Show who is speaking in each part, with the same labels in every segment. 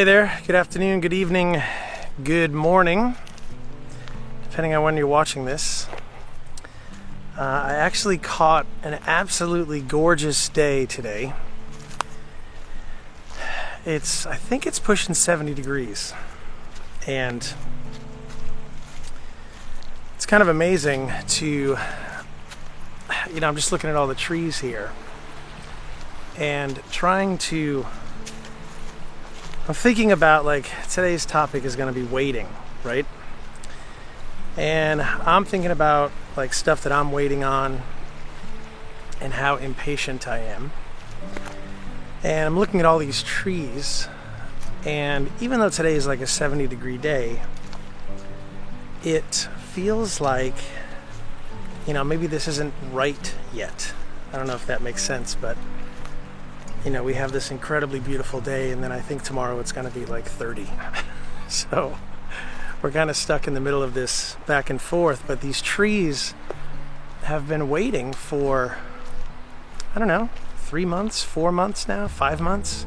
Speaker 1: Hey there, good afternoon, good evening, good morning, depending on when you're watching this. Uh, I actually caught an absolutely gorgeous day today. It's, I think it's pushing 70 degrees. And it's kind of amazing to, you know, I'm just looking at all the trees here and trying to I'm thinking about like today's topic is going to be waiting, right? And I'm thinking about like stuff that I'm waiting on and how impatient I am. And I'm looking at all these trees, and even though today is like a 70 degree day, it feels like, you know, maybe this isn't right yet. I don't know if that makes sense, but you know, we have this incredibly beautiful day, and then I think tomorrow it's going to be like 30. so we're kind of stuck in the middle of this back and forth. But these trees have been waiting for, I don't know, three months, four months now, five months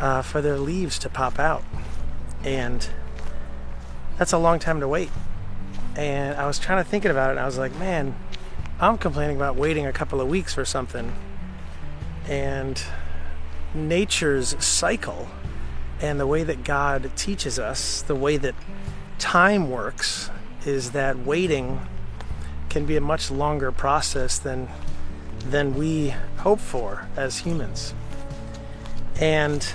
Speaker 1: uh, for their leaves to pop out. And that's a long time to wait. And I was trying to thinking about it, and I was like, man, I'm complaining about waiting a couple of weeks for something and nature's cycle and the way that God teaches us, the way that time works, is that waiting can be a much longer process than than we hope for as humans. And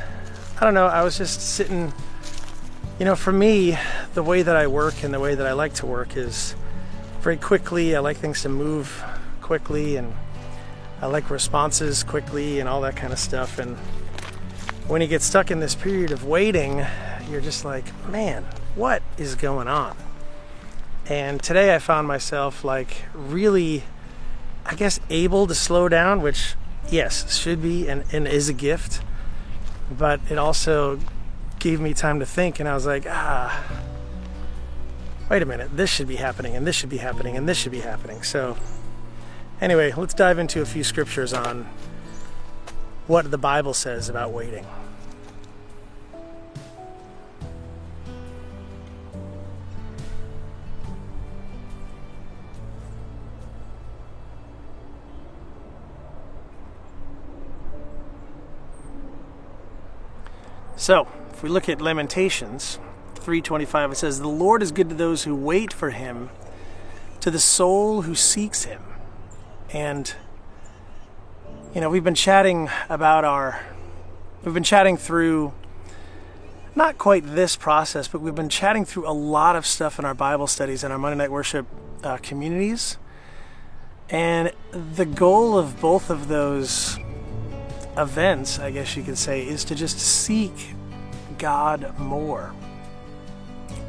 Speaker 1: I don't know, I was just sitting you know, for me, the way that I work and the way that I like to work is very quickly. I like things to move quickly and I like responses quickly and all that kind of stuff. And when you get stuck in this period of waiting, you're just like, man, what is going on? And today I found myself like really, I guess, able to slow down, which, yes, should be and, and is a gift. But it also gave me time to think, and I was like, ah, wait a minute, this should be happening, and this should be happening, and this should be happening. So Anyway, let's dive into a few scriptures on what the Bible says about waiting. So, if we look at Lamentations 3:25 it says the Lord is good to those who wait for him to the soul who seeks him. And, you know, we've been chatting about our, we've been chatting through not quite this process, but we've been chatting through a lot of stuff in our Bible studies and our Monday Night Worship uh, communities. And the goal of both of those events, I guess you could say, is to just seek God more.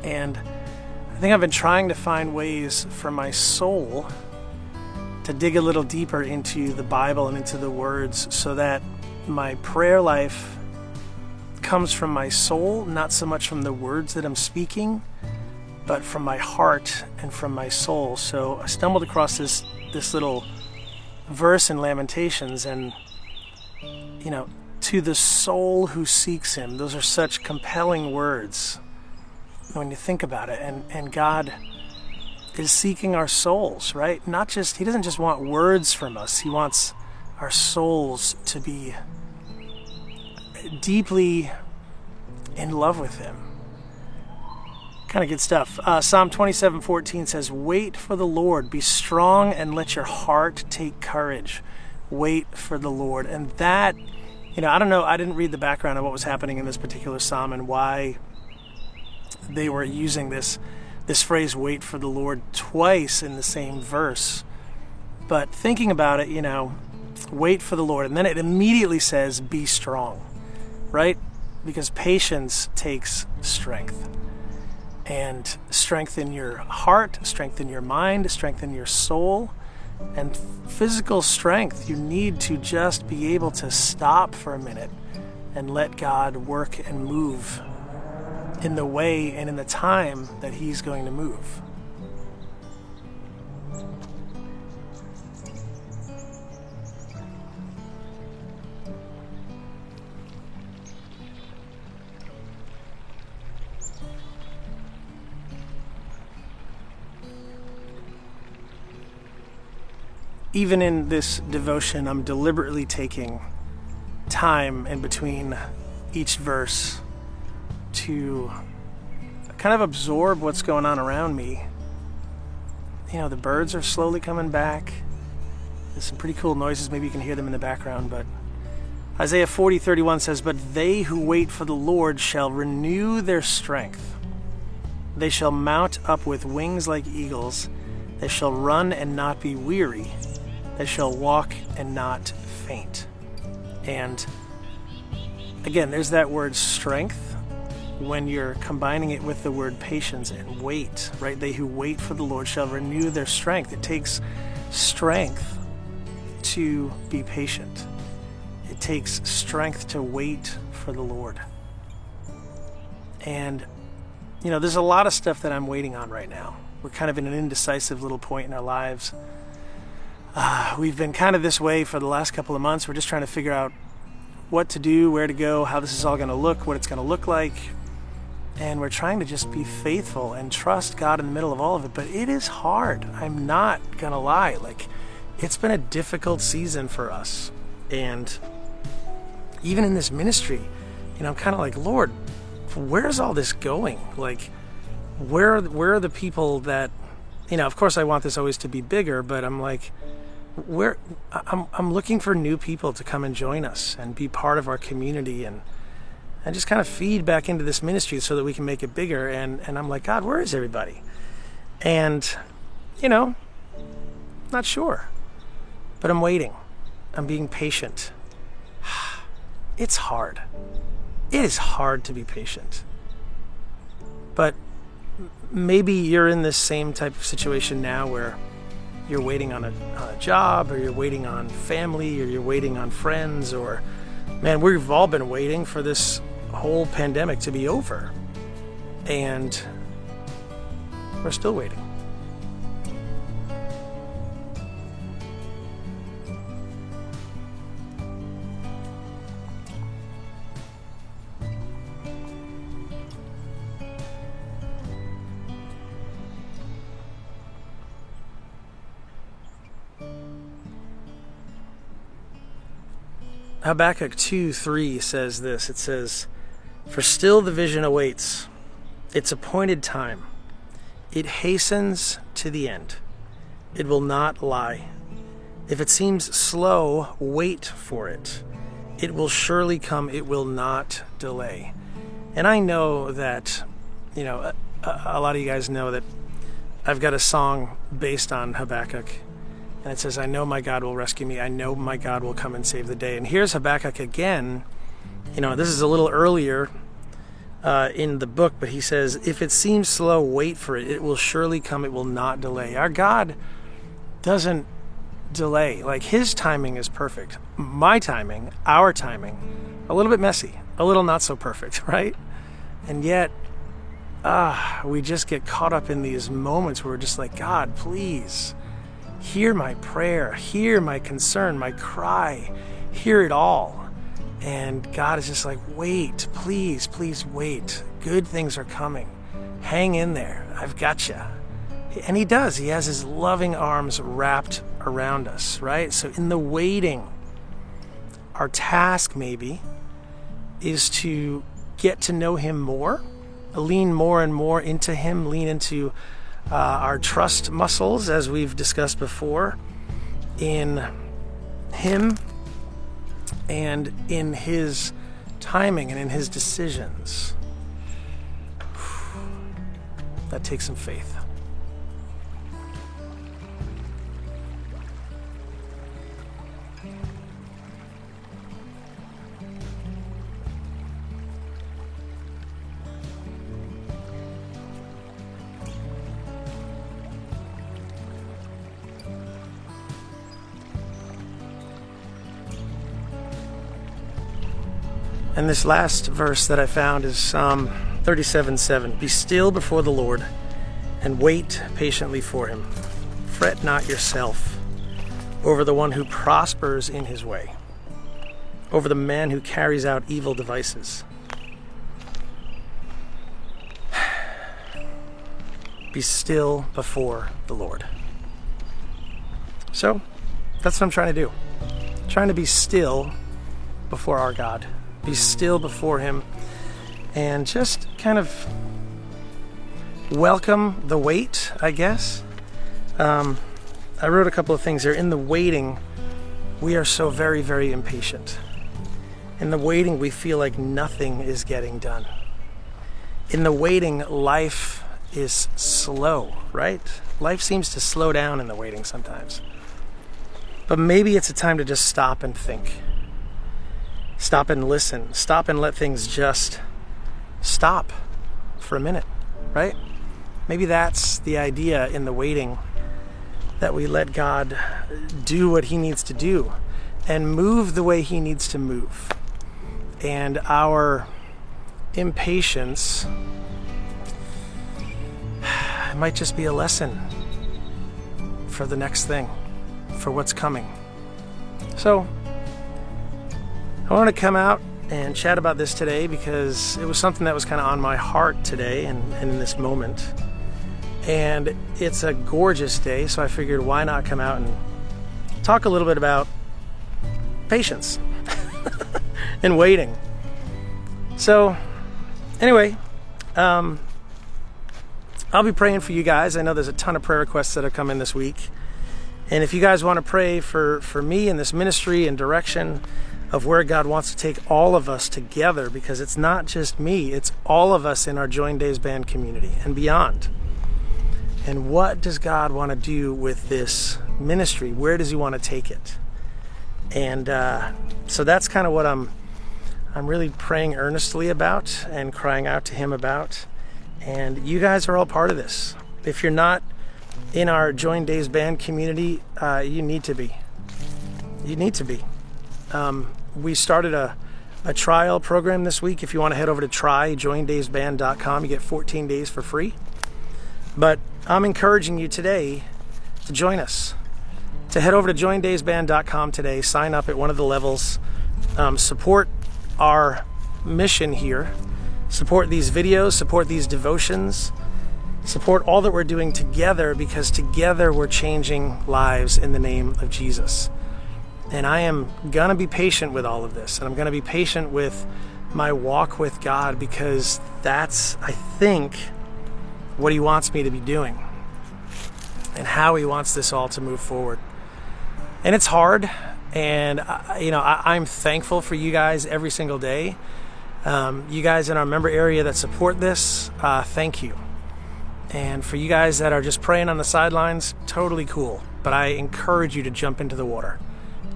Speaker 1: And I think I've been trying to find ways for my soul to dig a little deeper into the Bible and into the words so that my prayer life comes from my soul, not so much from the words that I'm speaking, but from my heart and from my soul. So I stumbled across this this little verse in Lamentations and you know, to the soul who seeks him. Those are such compelling words when you think about it. And and God is seeking our souls, right? Not just, He doesn't just want words from us, He wants our souls to be deeply in love with Him. Kind of good stuff. Uh, Psalm 27 14 says, Wait for the Lord, be strong, and let your heart take courage. Wait for the Lord. And that, you know, I don't know, I didn't read the background of what was happening in this particular psalm and why they were using this this phrase, wait for the Lord, twice in the same verse. But thinking about it, you know, wait for the Lord. And then it immediately says, be strong, right? Because patience takes strength. And strengthen your heart, strengthen your mind, strengthen your soul, and physical strength. You need to just be able to stop for a minute and let God work and move in the way and in the time that he's going to move. Even in this devotion, I'm deliberately taking time in between each verse to kind of absorb what's going on around me. You know, the birds are slowly coming back. There's some pretty cool noises. Maybe you can hear them in the background, but Isaiah 40:31 says, "But they who wait for the Lord shall renew their strength. They shall mount up with wings like eagles. They shall run and not be weary. They shall walk and not faint." And again, there's that word strength when you're combining it with the word patience and wait, right? They who wait for the Lord shall renew their strength. It takes strength to be patient, it takes strength to wait for the Lord. And, you know, there's a lot of stuff that I'm waiting on right now. We're kind of in an indecisive little point in our lives. Uh, we've been kind of this way for the last couple of months. We're just trying to figure out what to do, where to go, how this is all going to look, what it's going to look like. And we're trying to just be faithful and trust God in the middle of all of it. But it is hard. I'm not going to lie. Like, it's been a difficult season for us. And even in this ministry, you know, I'm kind of like, Lord, where's all this going? Like, where, where are the people that, you know, of course I want this always to be bigger, but I'm like, where I'm, I'm looking for new people to come and join us and be part of our community and and just kind of feed back into this ministry so that we can make it bigger and and I'm like God where is everybody? And you know not sure but I'm waiting. I'm being patient. It's hard. It is hard to be patient. But maybe you're in this same type of situation now where you're waiting on a, on a job or you're waiting on family or you're waiting on friends or man we've all been waiting for this whole pandemic to be over. And we're still waiting. Habakkuk 2 3 says this. It says, For still the vision awaits its appointed time. It hastens to the end. It will not lie. If it seems slow, wait for it. It will surely come. It will not delay. And I know that, you know, a, a lot of you guys know that I've got a song based on Habakkuk and it says, I know my God will rescue me. I know my God will come and save the day. And here's Habakkuk again. You know, this is a little earlier uh, in the book, but he says, If it seems slow, wait for it. It will surely come. It will not delay. Our God doesn't delay. Like, his timing is perfect. My timing, our timing, a little bit messy, a little not so perfect, right? And yet, ah, we just get caught up in these moments where we're just like, God, please Hear my prayer, hear my concern, my cry, hear it all. And God is just like, wait, please, please wait. Good things are coming. Hang in there. I've got you. And He does. He has His loving arms wrapped around us, right? So in the waiting, our task maybe is to get to know Him more, lean more and more into Him, lean into uh, our trust muscles, as we've discussed before, in Him and in His timing and in His decisions. That takes some faith. And this last verse that I found is Psalm 37 7. Be still before the Lord and wait patiently for him. Fret not yourself over the one who prospers in his way, over the man who carries out evil devices. Be still before the Lord. So, That's what I'm trying to do. trying to be still before our God, be still before Him, and just kind of welcome the wait, I guess. Um, I wrote a couple of things there. In the waiting, we are so very, very impatient. In the waiting, we feel like nothing is getting done. In the waiting, life is slow, right? Life seems to slow down in the waiting sometimes. But maybe it's a time to just stop and think. Stop and listen. Stop and let things just stop for a minute, right? Maybe that's the idea in the waiting that we let God do what He needs to do and move the way He needs to move. And our impatience it might just be a lesson for the next thing, for what's coming. So, I want to come out and chat about this today because it was something that was kind of on my heart today and, and in this moment. And it's a gorgeous day, so I figured why not come out and talk a little bit about patience and waiting. So, anyway, um, I'll be praying for you guys. I know there's a ton of prayer requests that have come in this week. And if you guys want to pray for, for me in this ministry and direction of where God wants to take all of us together, because it's not just me, it's all of us in our Join Daves Band community and beyond. And what does God want to do with this ministry? Where does He want to take it? And uh, so that's kind of what I'm I'm really praying earnestly about and crying out to Him about. And you guys are all part of this. If you're not in our Join Daves Band community, uh, you need to be. You need to be. Um, we started a, a trial program this week. If you want to head over to tryjoindavesband.com, you get 14 days for free. But I'm encouraging you today to join us. To head over to joindavesband.com today, sign up at one of the levels, um, support our mission here, support these videos, support these devotions, support all that we're doing together because together we're changing lives in the name of Jesus. And I am going to be patient with all of this, and I'm going to be patient with my walk with God because that's, I think, what He wants me to be doing and how He wants this all to move forward. And it's hard, and uh, you know I, am thankful for you guys every single day. Um, you guys in our member area that support this, uh, thank you. And for you guys that are just praying on the sidelines, totally cool. But I encourage you to jump into the water.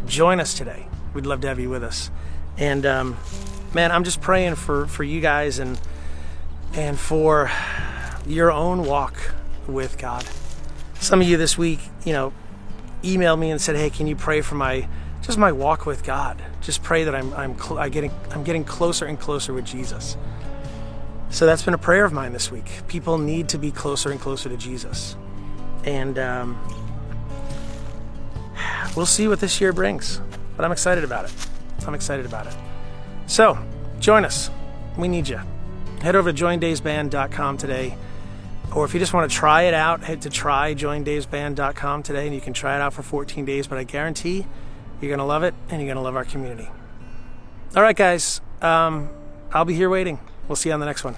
Speaker 1: Join us today. We'd love to have you with us. And um, man, I'm just praying for for you guys and and for your own walk with God. Some of you this week, you know, emailed me and said, "Hey, can you pray for my just my walk with God? Just pray that I'm I'm, cl- I'm getting I'm getting closer and closer with Jesus." So that's been a prayer of mine this week. People need to be closer and closer to Jesus, and um, we'll see what this year brings. But I'm excited about it. I'm excited about it. So join us. We need you. Head over to joindavesband.com today or if you just want to try it out, head to tryjoindavesband.com today and you can try it out for 14 days. But I guarantee you're going to love it and you're going to love our community. All right, guys. Um, I'll be here waiting. We'll see you on the next one.